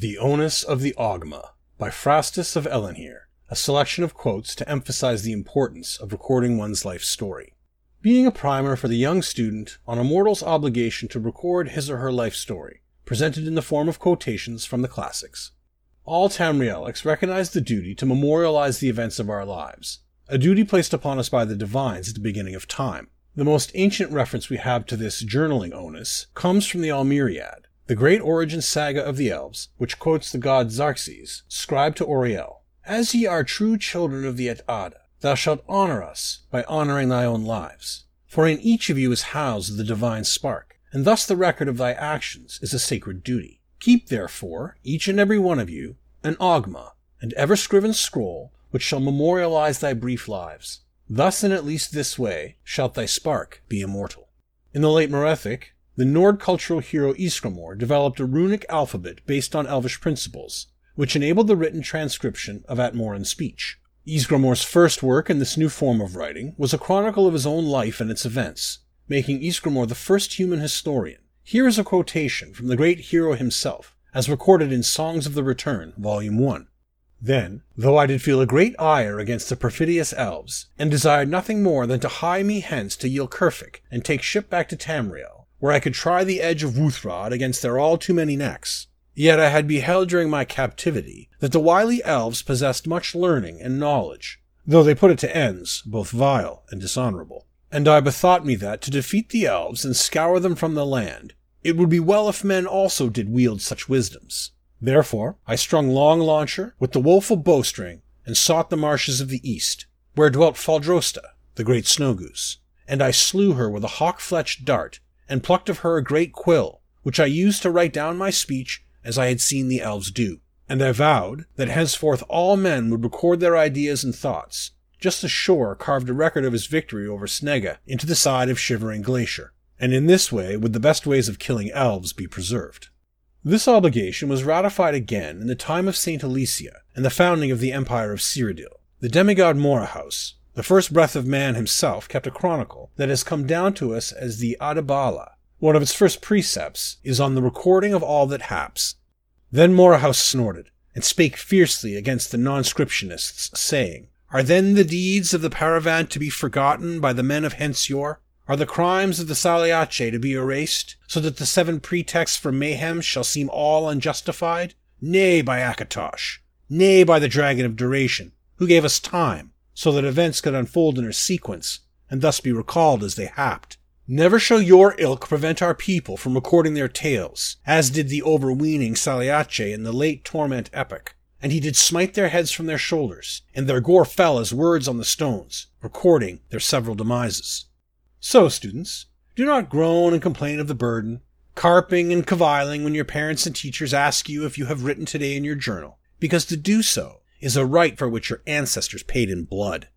The Onus of the Oghma by Phrastus of Elinhir, a selection of quotes to emphasize the importance of recording one's life story. Being a primer for the young student on a mortal's obligation to record his or her life story, presented in the form of quotations from the classics. All Tamrielics recognize the duty to memorialize the events of our lives, a duty placed upon us by the divines at the beginning of time. The most ancient reference we have to this journaling onus comes from the Aldmeriad, the great origin saga of the elves, which quotes the god Xarxes, scribe to Auri-El, As ye are true children of the Et'ada, thou shalt honor us by honoring thy own lives. For in each of you is housed the divine spark, and thus the record of thy actions is a sacred duty. Keep therefore, each and every one of you, an oghma, and ever scriven scroll, which shall memorialize thy brief lives. Thus in at least this way shalt thy spark be immortal. In the late Merethic, the Nord cultural hero Ysgramor developed a runic alphabet based on Elvish principles, which enabled the written transcription of Atmoran speech. Ysgramor's first work in this new form of writing was a chronicle of his own life and its events, making Ysgramor the first human historian. Here is a quotation from the great hero himself, as recorded in Songs of the Return, Volume 1. Then, though I did feel a great ire against the perfidious elves, and desired nothing more than to hie me hence to Ylkirfic and take ship back to Tamriel, where I could try the edge of Wuuthrad against their all too many necks. Yet I had beheld during my captivity that the wily elves possessed much learning and knowledge, though they put it to ends both vile and dishonorable. And I bethought me that to defeat the elves and scour them from the land, it would be well if men also did wield such wisdoms. Therefore I strung long launcher with the woeful bowstring and sought the marshes of the east, where dwelt Faldrosta, the great snow goose, and I slew her with a hawk-fletched dart and plucked of her a great quill, which I used to write down my speech as I had seen the elves do. And I vowed that henceforth all men would record their ideas and thoughts, just as Shor carved a record of his victory over Snega into the side of Shivering Glacier. And in this way would the best ways of killing elves be preserved. This obligation was ratified again in the time of Saint Alessia and the founding of the Empire of Cyrodiil. The demigod Morihaus, the first breath of man himself kept a chronicle that has come down to us as the Adabala. One of its first precepts is on the recording of all that haps. Then Morihaus snorted, and spake fiercely against the non-scriptionists, saying, Are then the deeds of the Paravant to be forgotten by the men of Hensior? Are the crimes of the Saliache to be erased, so that the seven pretexts for mayhem shall seem all unjustified? Nay, by Akatosh! Nay, by the Dragon of Duration, who gave us time, so that events could unfold in a sequence, and thus be recalled as they happed. Never shall your ilk prevent our people from recording their tales, as did the overweening Saliache in the late Torment epic. And he did smite their heads from their shoulders, and their gore fell as words on the stones, recording their several demises. So, students, do not groan and complain of the burden, carping and caviling when your parents and teachers ask you if you have written today in your journal, because to do so is a right for which your ancestors paid in blood.